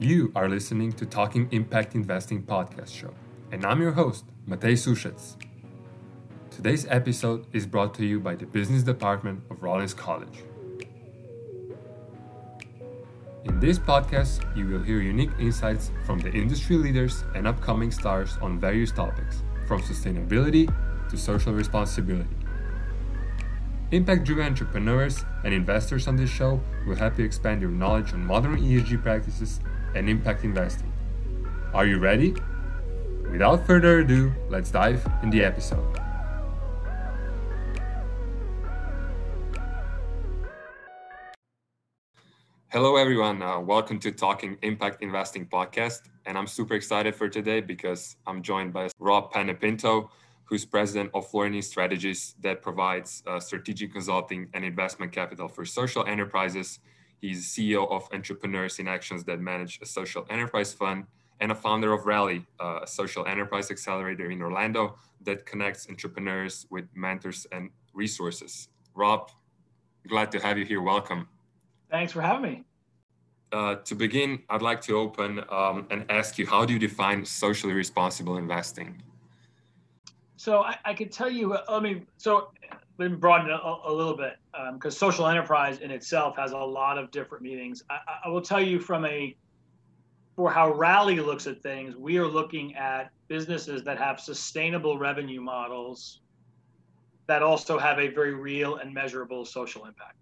You are listening to Talking Impact Investing podcast show, and I'm your host, Matej Sushets. Today's episode is brought to you by the Business Department of Rollins College. In this podcast, you will hear unique insights from the industry leaders and upcoming stars on various topics, from sustainability to social responsibility. Impact driven entrepreneurs and investors on this show will help you expand your knowledge on modern ESG practices and impact investing. Are you ready? Without further ado, let's dive in the episode. Hello, everyone. Uh, welcome to Talking Impact Investing podcast. And I'm super excited for today because I'm joined by Rob Panepinto, who's president of Florian Strategies that provides uh, strategic consulting and investment capital for social enterprises. He's CEO of Entrepreneurs in Actions that manage a social enterprise fund and a founder of Rally, uh, a social enterprise accelerator in Orlando that connects entrepreneurs with mentors and resources. Rob, glad to have you here. Welcome. Thanks for having me. Uh, to begin, I'd like to open um, and ask you how do you define socially responsible investing? So I, I could tell you, I mean, so let me broaden it a, a little bit because um, social enterprise in itself has a lot of different meanings. I, I will tell you from a for how Rally looks at things, we are looking at businesses that have sustainable revenue models that also have a very real and measurable social impact.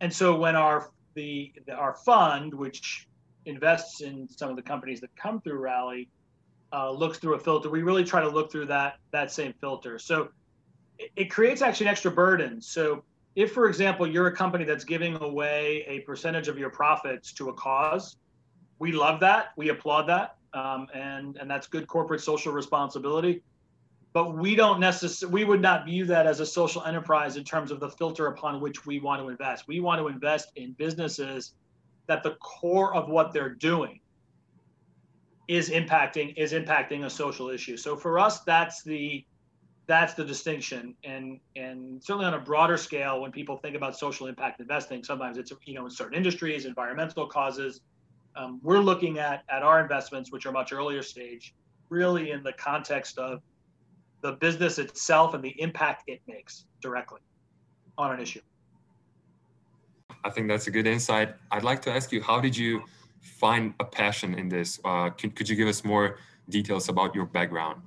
And so when our the, our fund, which invests in some of the companies that come through Rally, uh, looks through a filter. We really try to look through that that same filter. So it, creates actually an extra burden. So if, for example, you're a company that's giving away a percentage of your profits to a cause, we love that. We applaud that, um, and and that's good corporate social responsibility but we don't necessarily we would not view that as a social enterprise in terms of the filter upon which we want to invest we want to invest in businesses that the core of what they're doing is impacting is impacting a social issue so for us that's the that's the distinction and and certainly on a broader scale when people think about social impact investing sometimes it's you know in certain industries environmental causes um, we're looking at at our investments which are much earlier stage really in the context of the business itself and the impact it makes directly on an issue. I think that's a good insight. I'd like to ask you, how did you find a passion in this? Uh, could, could you give us more details about your background?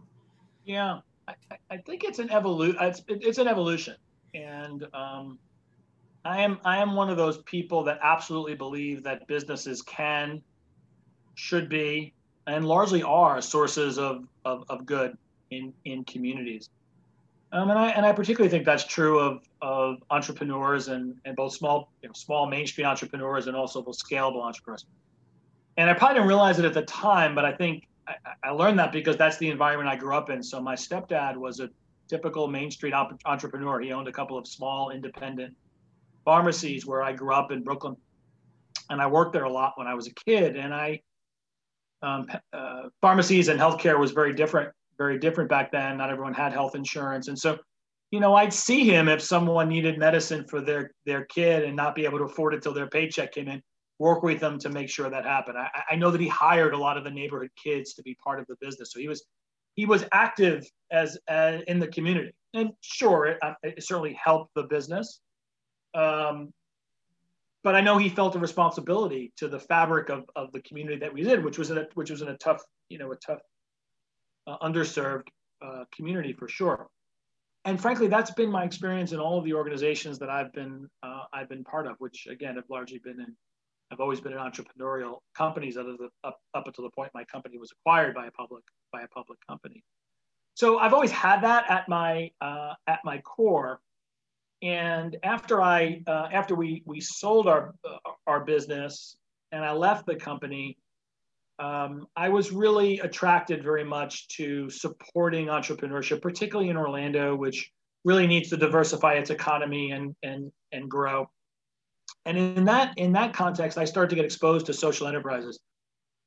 Yeah, I, I think it's an evolution. It's, it's an evolution, and um, I am I am one of those people that absolutely believe that businesses can, should be, and largely are sources of, of, of good in in communities. Um, and I and I particularly think that's true of of entrepreneurs and and both small you know, small mainstream entrepreneurs and also scalable entrepreneurs. And I probably didn't realize it at the time, but I think I, I learned that because that's the environment I grew up in. So my stepdad was a typical Main Street op- entrepreneur. He owned a couple of small independent pharmacies where I grew up in Brooklyn, and I worked there a lot when I was a kid. And I um, uh, pharmacies and healthcare was very different very different back then. Not everyone had health insurance, and so you know, I'd see him if someone needed medicine for their their kid and not be able to afford it till their paycheck came in. Work with them to make sure that happened. I, I know that he hired a lot of the neighborhood kids to be part of the business, so he was he was active as, as in the community. And sure, it, uh, it certainly helped the business. Um, but I know he felt a responsibility to the fabric of, of the community that we did, which was in a, which was in a tough, you know, a tough uh, underserved uh, community for sure. And frankly, that's been my experience in all of the organizations that I've been uh, I've been part of, which again have largely been in. I've always been in entrepreneurial companies, other than up, up until the point my company was acquired by a public by a public company. So I've always had that at my uh, at my core. And after I uh, after we we sold our uh, our business and I left the company, um, I was really attracted very much to supporting entrepreneurship, particularly in Orlando, which really needs to diversify its economy and and and grow. And in that in that context, I started to get exposed to social enterprises.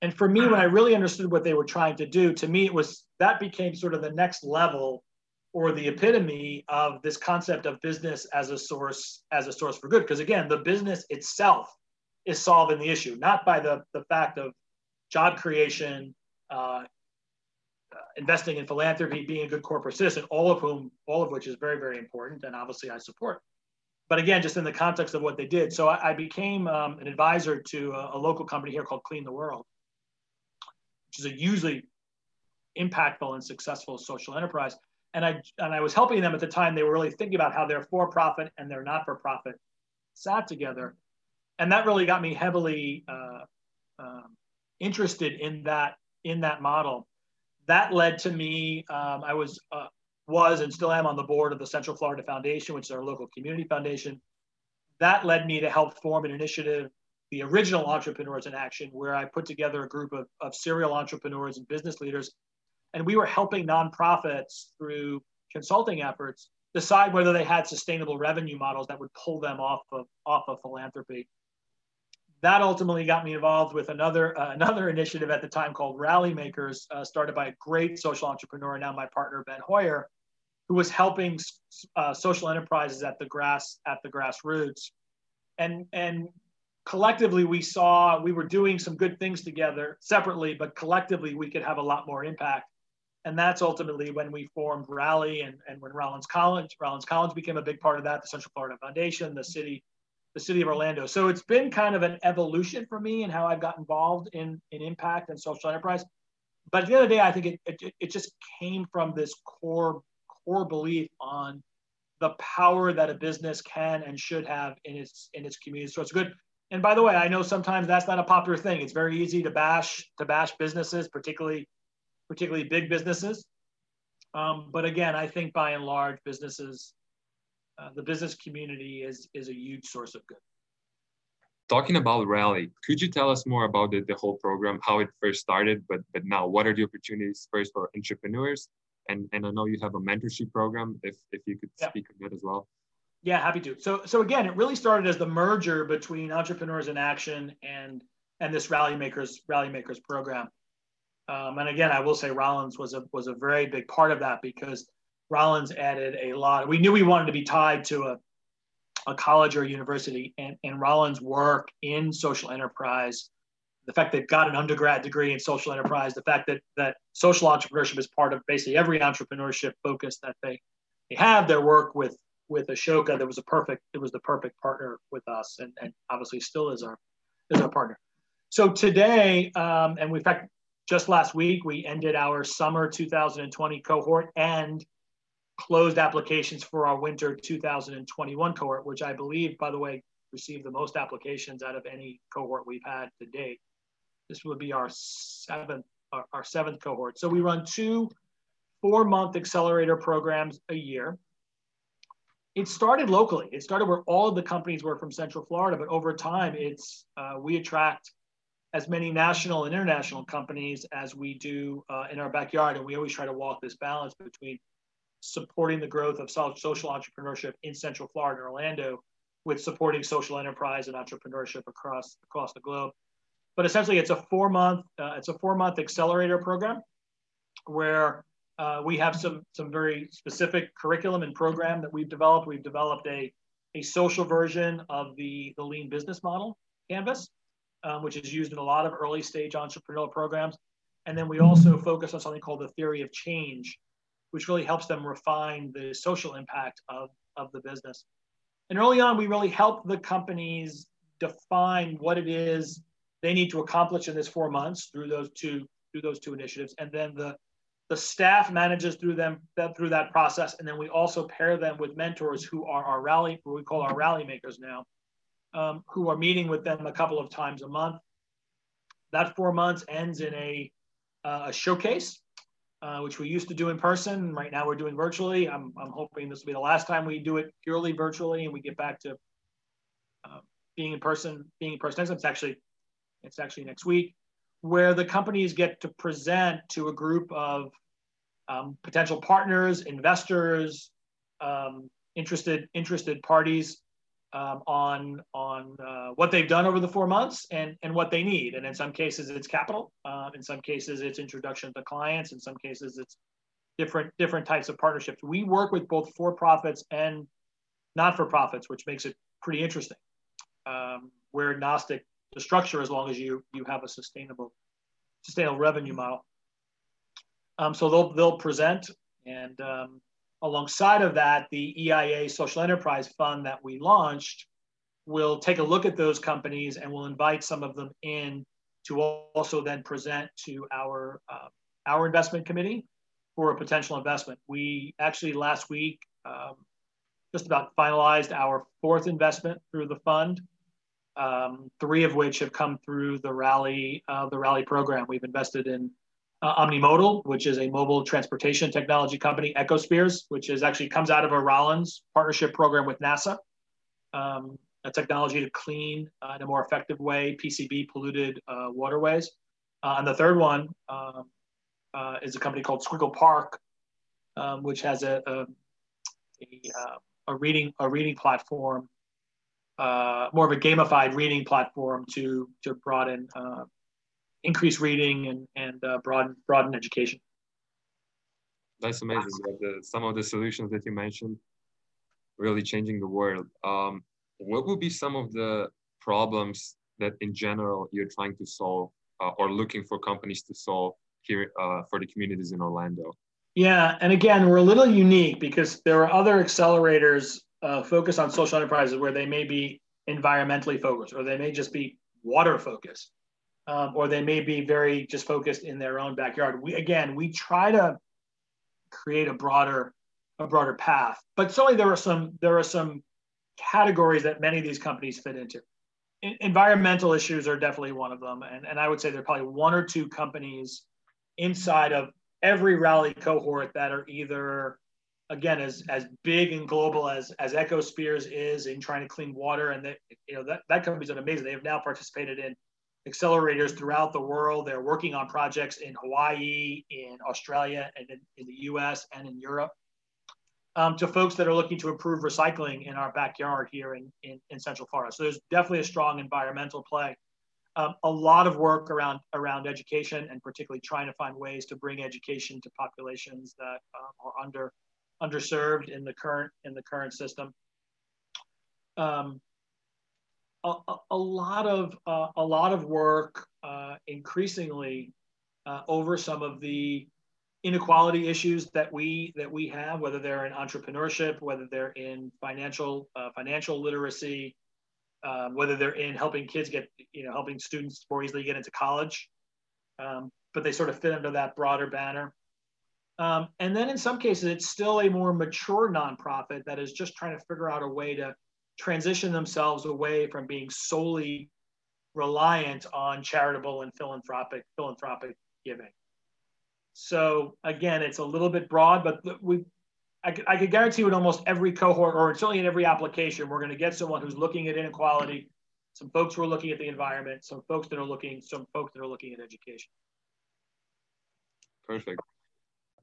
And for me, when I really understood what they were trying to do, to me it was that became sort of the next level or the epitome of this concept of business as a source as a source for good. Because again, the business itself is solving the issue, not by the, the fact of job creation, uh, investing in philanthropy, being a good corporate citizen, all of whom, all of which is very, very important, and obviously I support. But again, just in the context of what they did, so I, I became um, an advisor to a, a, local company here called Clean the World, which is a hugely impactful and successful social enterprise. And I and I was helping them at the time. They were really thinking about how their for-profit and their not-for-profit sat together, and that really got me heavily uh, um, interested in that in that model that led to me. Um, I was uh, was and still am on the board of the Central Florida Foundation, which is our local community foundation. That led me to help form an initiative, the original Entrepreneurs in Action, where I put together a group of, of serial entrepreneurs and business leaders, and we were helping nonprofits through consulting efforts decide whether they had sustainable revenue models that would pull them off of off of philanthropy. That ultimately got me involved with another uh, another initiative at the time called Rally Makers, uh, started by a great social entrepreneur, now my partner Ben Hoyer, who was helping uh, social enterprises at the grass at the grassroots, and and collectively we saw we were doing some good things together separately, but collectively we could have a lot more impact. And that's ultimately when we formed Rally and, and when Rollins College, Rollins College became a big part of that, the Central Florida Foundation, the city the city of Orlando. So it's been kind of an evolution for me and how I've got involved in, in impact and social enterprise. But at the end of the day, I think it, it, it just came from this core core belief on the power that a business can and should have in its in its community. So it's good. And by the way, I know sometimes that's not a popular thing. It's very easy to bash to bash businesses, particularly particularly big businesses. Um, but again, I think by and large, businesses uh, the business community is is a huge source of good. Talking about Rally, could you tell us more about the, the whole program, how it first started, but but now what are the opportunities first for entrepreneurs? And and I know you have a mentorship program. If if you could yeah. speak on that as well. Yeah, happy to. So so again, it really started as the merger between Entrepreneurs in Action and and this Rally Makers Rally Makers program. Um, and again, I will say Rollins was a was a very big part of that because Rollins added a lot. We knew we wanted to be tied to a, a college or a university, and, and Rollins' work in social enterprise, the fact they've got an undergrad degree in social enterprise, the fact that that social entrepreneurship is part of basically every entrepreneurship focus that they they have. Their work with with Ashoka, that was a perfect. It was the perfect partner with us, and, and obviously still is our is our partner. So today, um, and in fact, just last week, we ended our summer 2020 cohort and closed applications for our winter 2021 cohort, which I believe, by the way, received the most applications out of any cohort we've had to date. This would be our seventh, our, our seventh cohort. So we run two four-month accelerator programs a year. It started locally. It started where all of the companies were from Central Florida, but over time, it's uh, we attract as many national and international companies as we do uh, in our backyard, and we always try to walk this balance between supporting the growth of social entrepreneurship in Central Florida and Orlando with supporting social enterprise and entrepreneurship across across the globe. But essentially, it's a four month uh, it's a four month accelerator program where uh, we have some some very specific curriculum and program that we've developed. We've developed a a social version of the the lean business model canvas, um, which is used in a lot of early stage entrepreneurial programs. And then we also focus on something called the theory of change, which really helps them refine the social impact of, of the business. And early on, we really help the companies define what it is they need to accomplish in this four months through those two through those two initiatives, and then the the staff manages through them through that process, and then we also pair them with mentors who are our rally, what we call our rally makers now, um, who are meeting with them a couple of times a month. That four months ends in a, uh, a showcase uh, which we used to do in person. Right now we're doing virtually. I'm, I'm hoping this will be the last time we do it purely virtually and we get back to uh, being in person, being in person. It's actually, it's actually next week where the companies get to present to a group of um, potential partners, investors, um, interested, interested parties um, on on uh, what they've done over the four months and and what they need. And in some cases, it's capital. Uh, in some cases, it's introduction to clients. In some cases, it's different different types of partnerships. We work with both for profits and not for profits, which makes it pretty interesting. Um, we're agnostic the structure as long as you you have a sustainable sustainable revenue model. Um, so they'll they'll present, and um, alongside of that, the EIA Social Enterprise Fund that we launched will take a look at those companies and will invite some of them in to also then present to our uh, our investment committee for a potential investment. We actually last week um, just about finalized our fourth investment through the fund, um, three of which have come through the Rally uh, the Rally program. We've invested in uh, Omnimodal, which is a mobile transportation technology company, Ecospheres, which is actually comes out of a Rollins partnership program with NASA. Um, a technology to clean uh, in a more effective way PCB polluted uh, waterways. Uh, and the third one um, uh, is a company called Squiggle Park, um, which has a, a, a, uh, a, reading a reading platform, uh, more of a gamified reading platform to to broaden uh, increase reading and and broaden broaden education. That's amazing. The, some of the solutions that you mentioned really changing the world. Um, what would be some of the problems that in general you're trying to solve uh, or looking for companies to solve here uh, for the communities in Orlando? Yeah, and again, we're a little unique because there are other accelerators uh, focused on social enterprises where they may be environmentally focused or they may just be water focused um, or they may be very just focused in their own backyard. We again, we try to create a broader a broader path, but certainly there are some there are some categories that many of these companies fit into. environmental issues are definitely one of them. And, and I would say there are probably one or two companies inside of every rally cohort that are either, again, as, as big and global as, as Ecospheres is in trying to clean water. And that, you know, that, that company's an amazing. They have now participated in accelerators throughout the world. They're working on projects in Hawaii, in Australia, and in, in the US and in Europe um, to folks that are looking to improve recycling in our backyard here in, in, in Central Florida. So there's definitely a strong environmental play. Um, a lot of work around around education and particularly trying to find ways to bring education to populations that uh, are under underserved in the current in the current system. Um, a, a, lot of uh, a lot of work uh, increasingly uh, over some of the inequality issues that we that we have, whether they're in entrepreneurship, whether they're in financial uh, financial literacy, um, whether they're in helping kids get you know helping students more easily get into college, um, but they sort of fit under that broader banner. Um, and then in some cases, it's still a more mature nonprofit that is just trying to figure out a way to transition themselves away from being solely reliant on charitable and philanthropic philanthropic giving. So again, it's a little bit broad, but we, I could, I could guarantee in almost every cohort or certainly in every application, we're going to get someone who's looking at inequality, some folks who are looking at the environment, some folks that are looking, some folks that are looking at education. Perfect.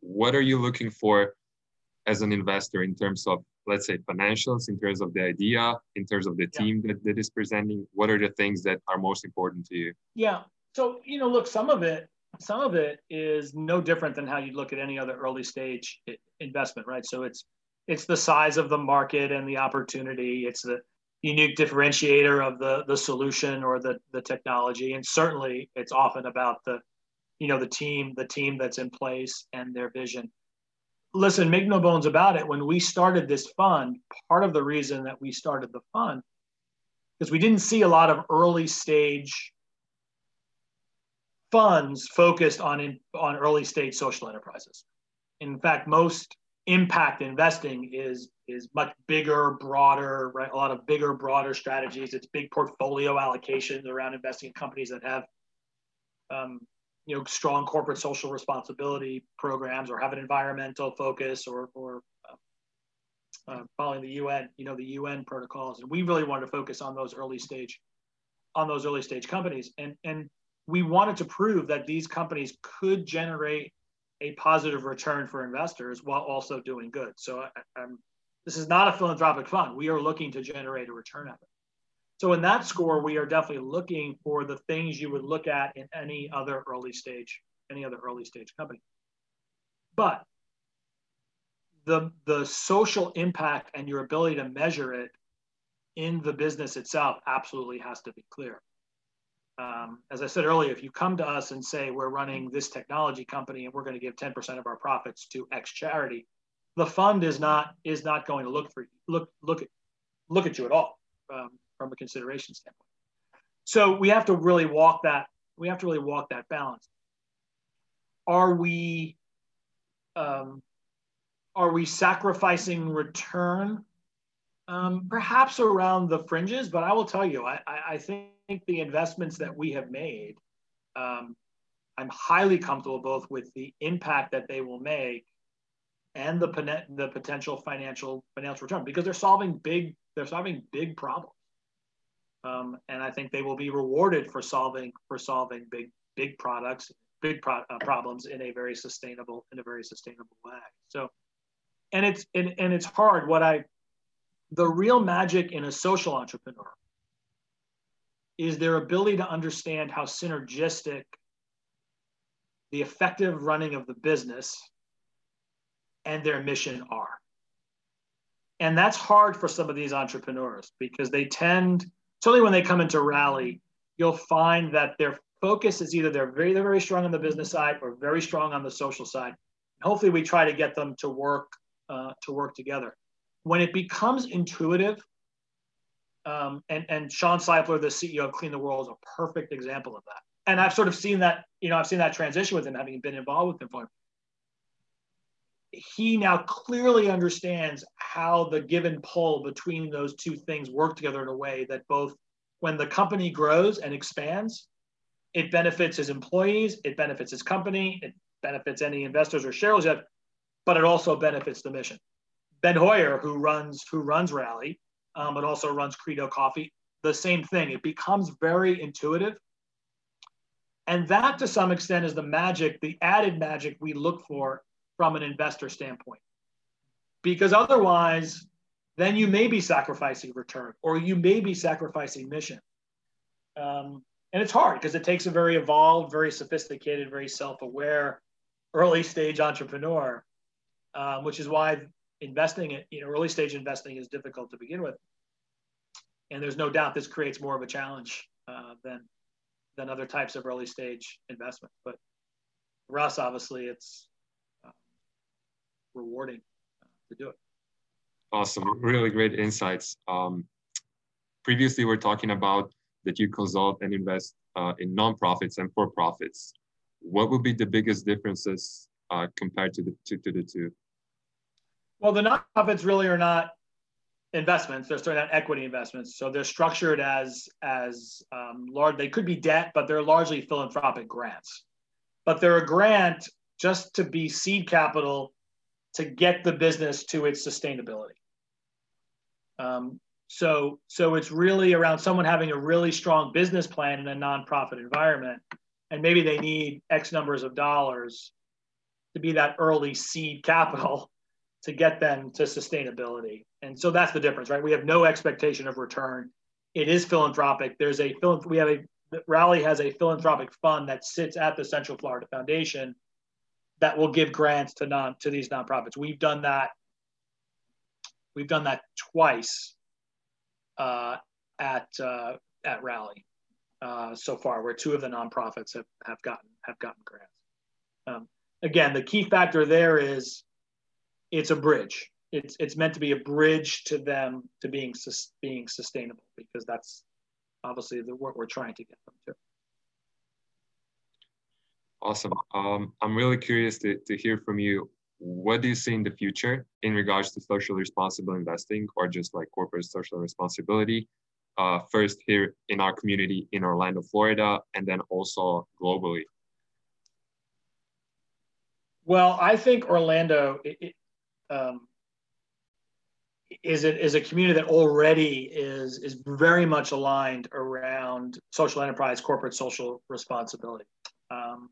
What are you looking for as an investor in terms of, let's say, financials, in terms of the idea, in terms of the team yeah. that, that is presenting? What are the things that are most important to you? Yeah. So, you know, look, some of it, some of it is no different than how you'd look at any other early stage investment, right? So it's it's the size of the market and the opportunity. It's the unique differentiator of the the solution or the the technology, and certainly it's often about the you know the team the team that's in place and their vision. Listen, make no bones about it. When we started this fund, part of the reason that we started the fund is we didn't see a lot of early stage funds focused on in, on early stage social enterprises. In fact, most impact investing is is much bigger, broader, right? A lot of bigger, broader strategies. It's big portfolio allocations around investing in companies that have, um, you know, strong corporate social responsibility programs or have an environmental focus or or uh, uh, following the UN, you know, the UN protocols. And we really wanted to focus on those early stage, on those early stage companies. And and we wanted to prove that these companies could generate a positive return for investors while also doing good. So I, this is not a philanthropic fund. We are looking to generate a return of it. So in that score, we are definitely looking for the things you would look at in any other early stage, any other early stage company. But the the social impact and your ability to measure it in the business itself absolutely has to be clear. Um, as I said earlier, if you come to us and say we're running this technology company and we're going to give 10% of our profits to X charity, the fund is not is not going to look for look look at look at you at all um, from a consideration standpoint. So we have to really walk that we have to really walk that balance. Are we um, are we sacrificing return? Um, perhaps around the fringes, but I will tell you, I, I think the investments that we have made, um, I'm highly comfortable both with the impact that they will make and the the potential financial financial return because they're solving big they're solving big problems, um, and I think they will be rewarded for solving for solving big big products big pro- uh, problems in a very sustainable in a very sustainable way. So, and it's and, and it's hard. What I the real magic in a social entrepreneur is their ability to understand how synergistic the effective running of the business and their mission are. And that's hard for some of these entrepreneurs because they tend, certainly when they come into Rally, you'll find that their focus is either they're very, they're very strong on the business side or very strong on the social side. Hopefully, we try to get them to work uh, to work together. When it becomes intuitive, um, and and Shawn Seipler, the CEO of Clean the World, is a perfect example of that. And I've sort of seen that, you know, I've seen that transition with him, having been involved with him for. He now clearly understands how the give and pull between those two things work together in a way that both, when the company grows and expands, it benefits his employees, it benefits his company, it benefits any investors or shareholders, but it also benefits the mission. Ben Hoyer, who runs who runs Rally, um, but also runs Credo Coffee, the same thing. It becomes very intuitive, and that to some extent is the magic, the added magic we look for from an investor standpoint, because otherwise, then you may be sacrificing return or you may be sacrificing mission. Um, and it's hard because it takes a very evolved, very sophisticated, very self-aware, early stage entrepreneur, um, which is why investing in you know early stage investing is difficult to begin with. And there's no doubt this creates more of a challenge uh, than than other types of early stage investment. But for us, obviously, it's rewarding uh, to do it. Awesome, really great insights. Um, previously, we we're talking about that you consult and invest uh, in nonprofits and for profits, what would be the biggest differences uh, compared to the to, to the two? Well, the nonprofits really are not investments; they're starting out equity investments. So they're structured as as um, large. They could be debt, but they're largely philanthropic grants. But they're a grant just to be seed capital to get the business to its sustainability. Um, so, so it's really around someone having a really strong business plan in a nonprofit environment, and maybe they need X numbers of dollars to be that early seed capital to get them to sustainability. And so that's the difference, right? We have no expectation of return. It is philanthropic. There's a we have a Rally has a philanthropic fund that sits at the Central Florida Foundation that will give grants to non to these nonprofits. We've done that. We've done that twice uh, at uh, at Rally uh, so far, where two of the nonprofits have, have gotten have gotten grants. Um, again, the key factor there is it's a bridge. It's it's meant to be a bridge to them to being being sustainable because that's obviously the what we're trying to get them to. Awesome. Um, I'm really curious to, to hear from you what do you see in the future in regards to social responsible investing or just like corporate social responsibility? Uh, first here in our community in Orlando, Florida, and then also globally? Well, I think Orlando it, um, is it is a community that already is is very much aligned around social enterprise, corporate social responsibility. Um,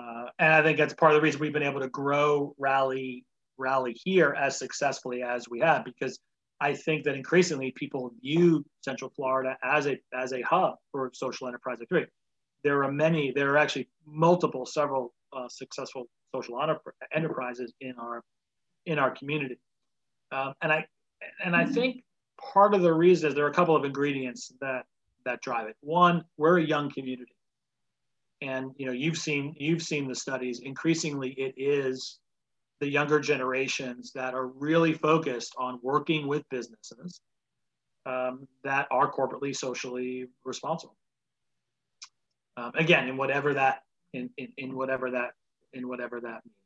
uh, and I think that's part of the reason we've been able to grow Rally Rally here as successfully as we have, because I think that increasingly people view Central Florida as a as a hub for social enterprise activity. There are many, there are actually multiple, several uh, successful social enterprises in our in our community, um, and I and I think part of the reason is there are a couple of ingredients that that drive it. One, we're a young community, and you know you've seen you've seen the studies. Increasingly, it is the younger generations that are really focused on working with businesses um, that are corporately socially responsible. Um, again, in whatever that in, in, in whatever that in whatever that means.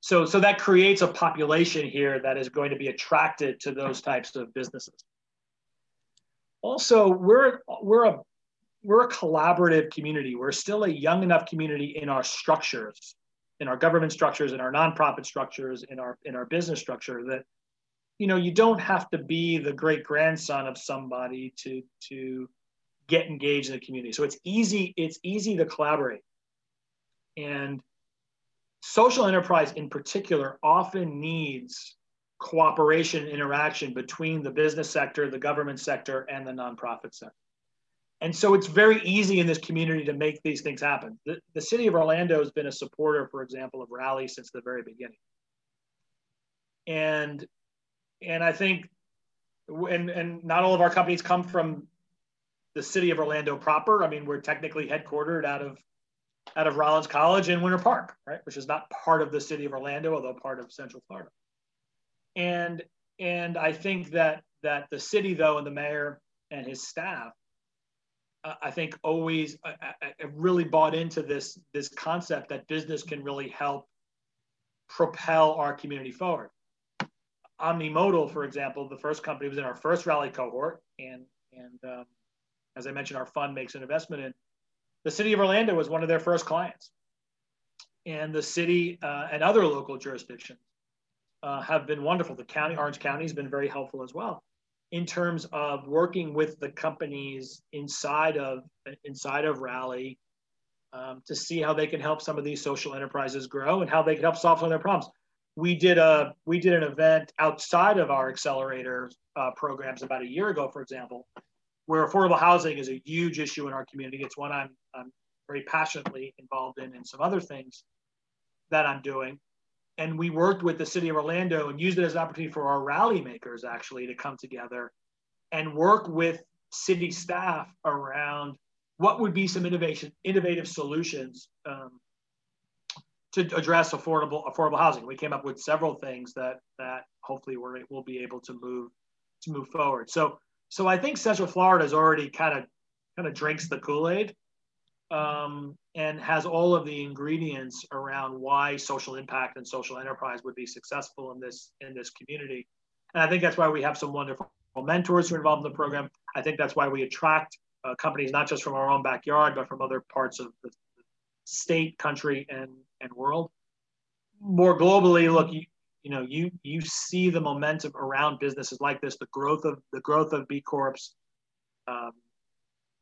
So so that creates a population here that is going to be attracted to those types of businesses. Also, we're we're a we're a collaborative community. We're still a young enough community in our structures, in our government structures, in our nonprofit structures, in our in our business structure that you know you don't have to be the great grandson of somebody to to get engaged in the community. So it's easy it's easy to collaborate. And social enterprise in particular often needs cooperation interaction between the business sector the government sector and the nonprofit sector and so it's very easy in this community to make these things happen the, the city of orlando has been a supporter for example of rally since the very beginning and and I think, and and not all of our companies come from the city of Orlando proper. I mean, we're technically headquartered out of out of Rollins College in Winter Park, right, which is not part of the city of Orlando, although part of Central Florida. And and I think that that the city though and the mayor and his staff, uh, I think always uh, uh, really bought into this this concept that business can really help propel our community forward. Omnimodal, for example, the first company was in our first rally cohort, and and um, as I mentioned, our fund makes an investment in. The city of Orlando was one of their first clients, and the city uh, and other local jurisdictions uh, have been wonderful. The county, Orange County, has been very helpful as well in terms of working with the companies inside of inside of Rally um, to see how they can help some of these social enterprises grow and how they can help solve some of their problems we did a we did an event outside of our accelerator uh, programs about a year ago, for example, where affordable housing is a huge issue in our community. It's one I'm, I'm very passionately involved in, and some other things that I'm doing. And we worked with the city of Orlando and used it as an opportunity for our rally makers actually to come together and work with city staff around what would be some innovation, innovative solutions um, to address affordable affordable housing. We came up with several things that that hopefully we're, we'll be able to move to move forward. So so I think Central Florida is already kind of kind of drinks the Kool Aid um, and has all of the ingredients around why social impact and social enterprise would be successful in this in this community. And I think that's why we have some wonderful mentors who are involved in the program. I think that's why we attract uh, companies not just from our own backyard, but from other parts of the state, country, and and world. More globally, look, you, you know, you you see the momentum around businesses like this, the growth of the growth of B Corps, um,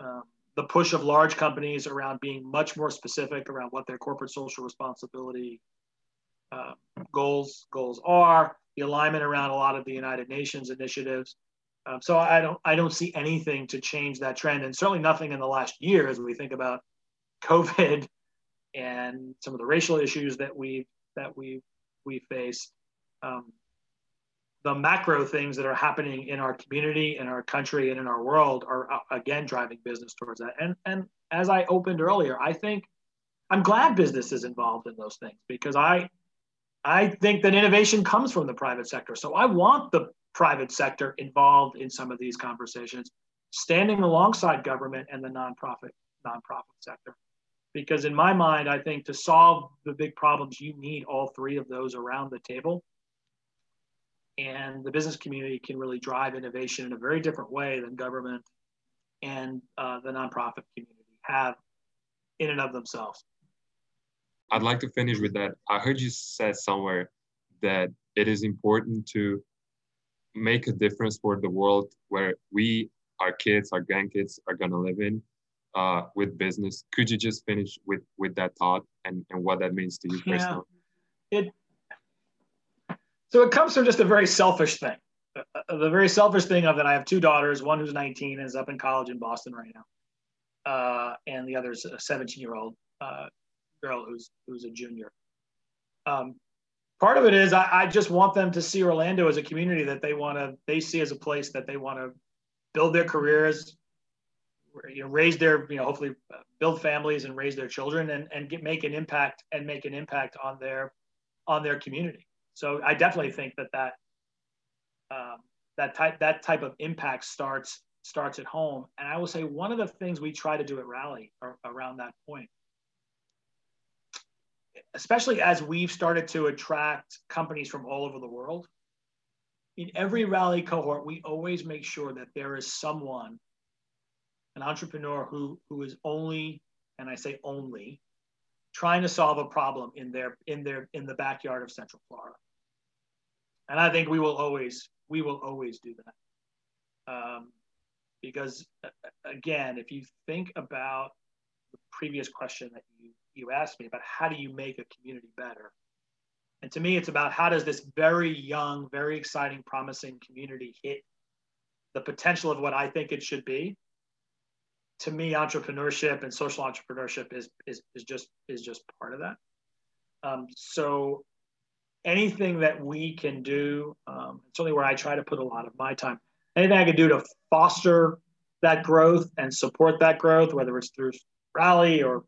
um, the push of large companies around being much more specific around what their corporate social responsibility uh, goals goals are, the alignment around a lot of the United Nations initiatives. Um, so I don't I don't see anything to change that trend, and certainly nothing in the last year as we think about COVID and some of the racial issues that we that we we face, um, the macro things that are happening in our community, in our country, and in our world are uh, again driving business towards that. And and as I opened earlier, I think I'm glad business is involved in those things because I I think that innovation comes from the private sector. So I want the private sector involved in some of these conversations, standing alongside government and the nonprofit nonprofit sector because in my mind i think to solve the big problems you need all three of those around the table and the business community can really drive innovation in a very different way than government and uh, the nonprofit community have in and of themselves i'd like to finish with that i heard you said somewhere that it is important to make a difference for the world where we our kids our grandkids are going to live in uh, with business. Could you just finish with with that thought and, and what that means to you personally? Yeah. It so it comes from just a very selfish thing. The very selfish thing of that, I have two daughters. One who's 19 and is up in college in Boston right now, uh, and the other is a 17 year old uh, girl who's who's a junior. Um, part of it is I, I, just want them to see Orlando as a community that they want to they see as a place that they want to build their careers, you know raise their you know hopefully uh, build families and raise their children and and get make an impact and make an impact on their on their community. So I definitely think that that um, that type that type of impact starts starts at home. And I will say one of the things we try to do at Rally around that point, especially as we've started to attract companies from all over the world. In every Rally cohort, we always make sure that there is someone, an entrepreneur who who is only, and I say only, trying to solve a problem in their in their in the backyard of Central Florida. And I think we will always we will always do that. Um, because again, if you think about the previous question that you, you asked me about how do you make a community better? And to me, it's about how does this very young, very exciting, promising community hit the potential of what I think it should be. To me, entrepreneurship and social entrepreneurship is, is, is just is just part of that. Um, so anything that we can do, um, it's only where I try to put a lot of my time anything I can do to foster that growth and support that growth, whether it's through Rally or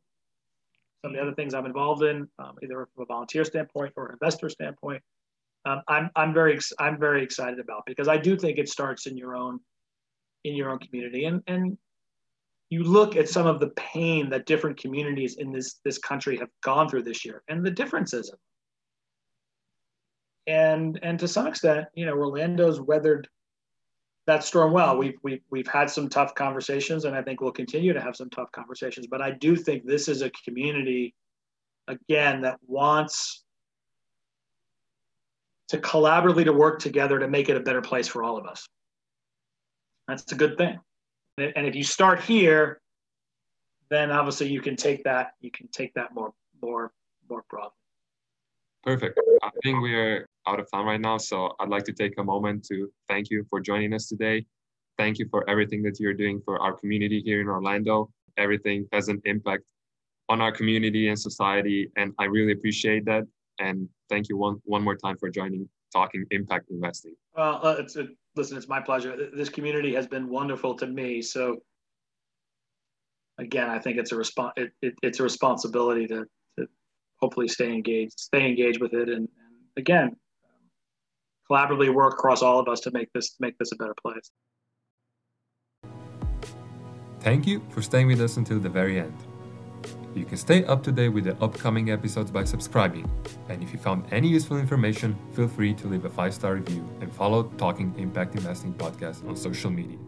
some of the other things I'm involved in, um, either from a volunteer standpoint or an investor standpoint, um, I'm, I'm very I'm very excited about because I do think it starts in your own in your own community. And and you look at some of the pain that different communities in this this country have gone through this year and the differences and and to some extent you know Orlando's weathered that storm well. We've, we've, we've had some tough conversations, and I think we'll continue to have some tough conversations. But I do think this is a community, again, that wants to collaboratively to work together to make it a better place for all of us. That's a good thing. And if you start here, then obviously you can take that you can take that more more more broadly. Perfect. I think we are out of time right now. So I'd like to take a moment to thank you for joining us today. Thank you for everything that you're doing for our community here in Orlando. Everything has an impact on our community and society. And I really appreciate that. And thank you one, one more time for joining Talking Impact Investing. Well, uh, it's, it, listen, it's my pleasure. This community has been wonderful to me. So again, I think it's a response. It, it, it's a responsibility to hopefully stay engaged, stay engaged with it. And, and again, collaboratively work across all of us to make this make this a better place. Thank you for staying with us until the very end. You can stay up to date with the upcoming episodes by subscribing. And if you found any useful information, feel free to leave a five star review and follow Talking Impact Investing Podcast on social media.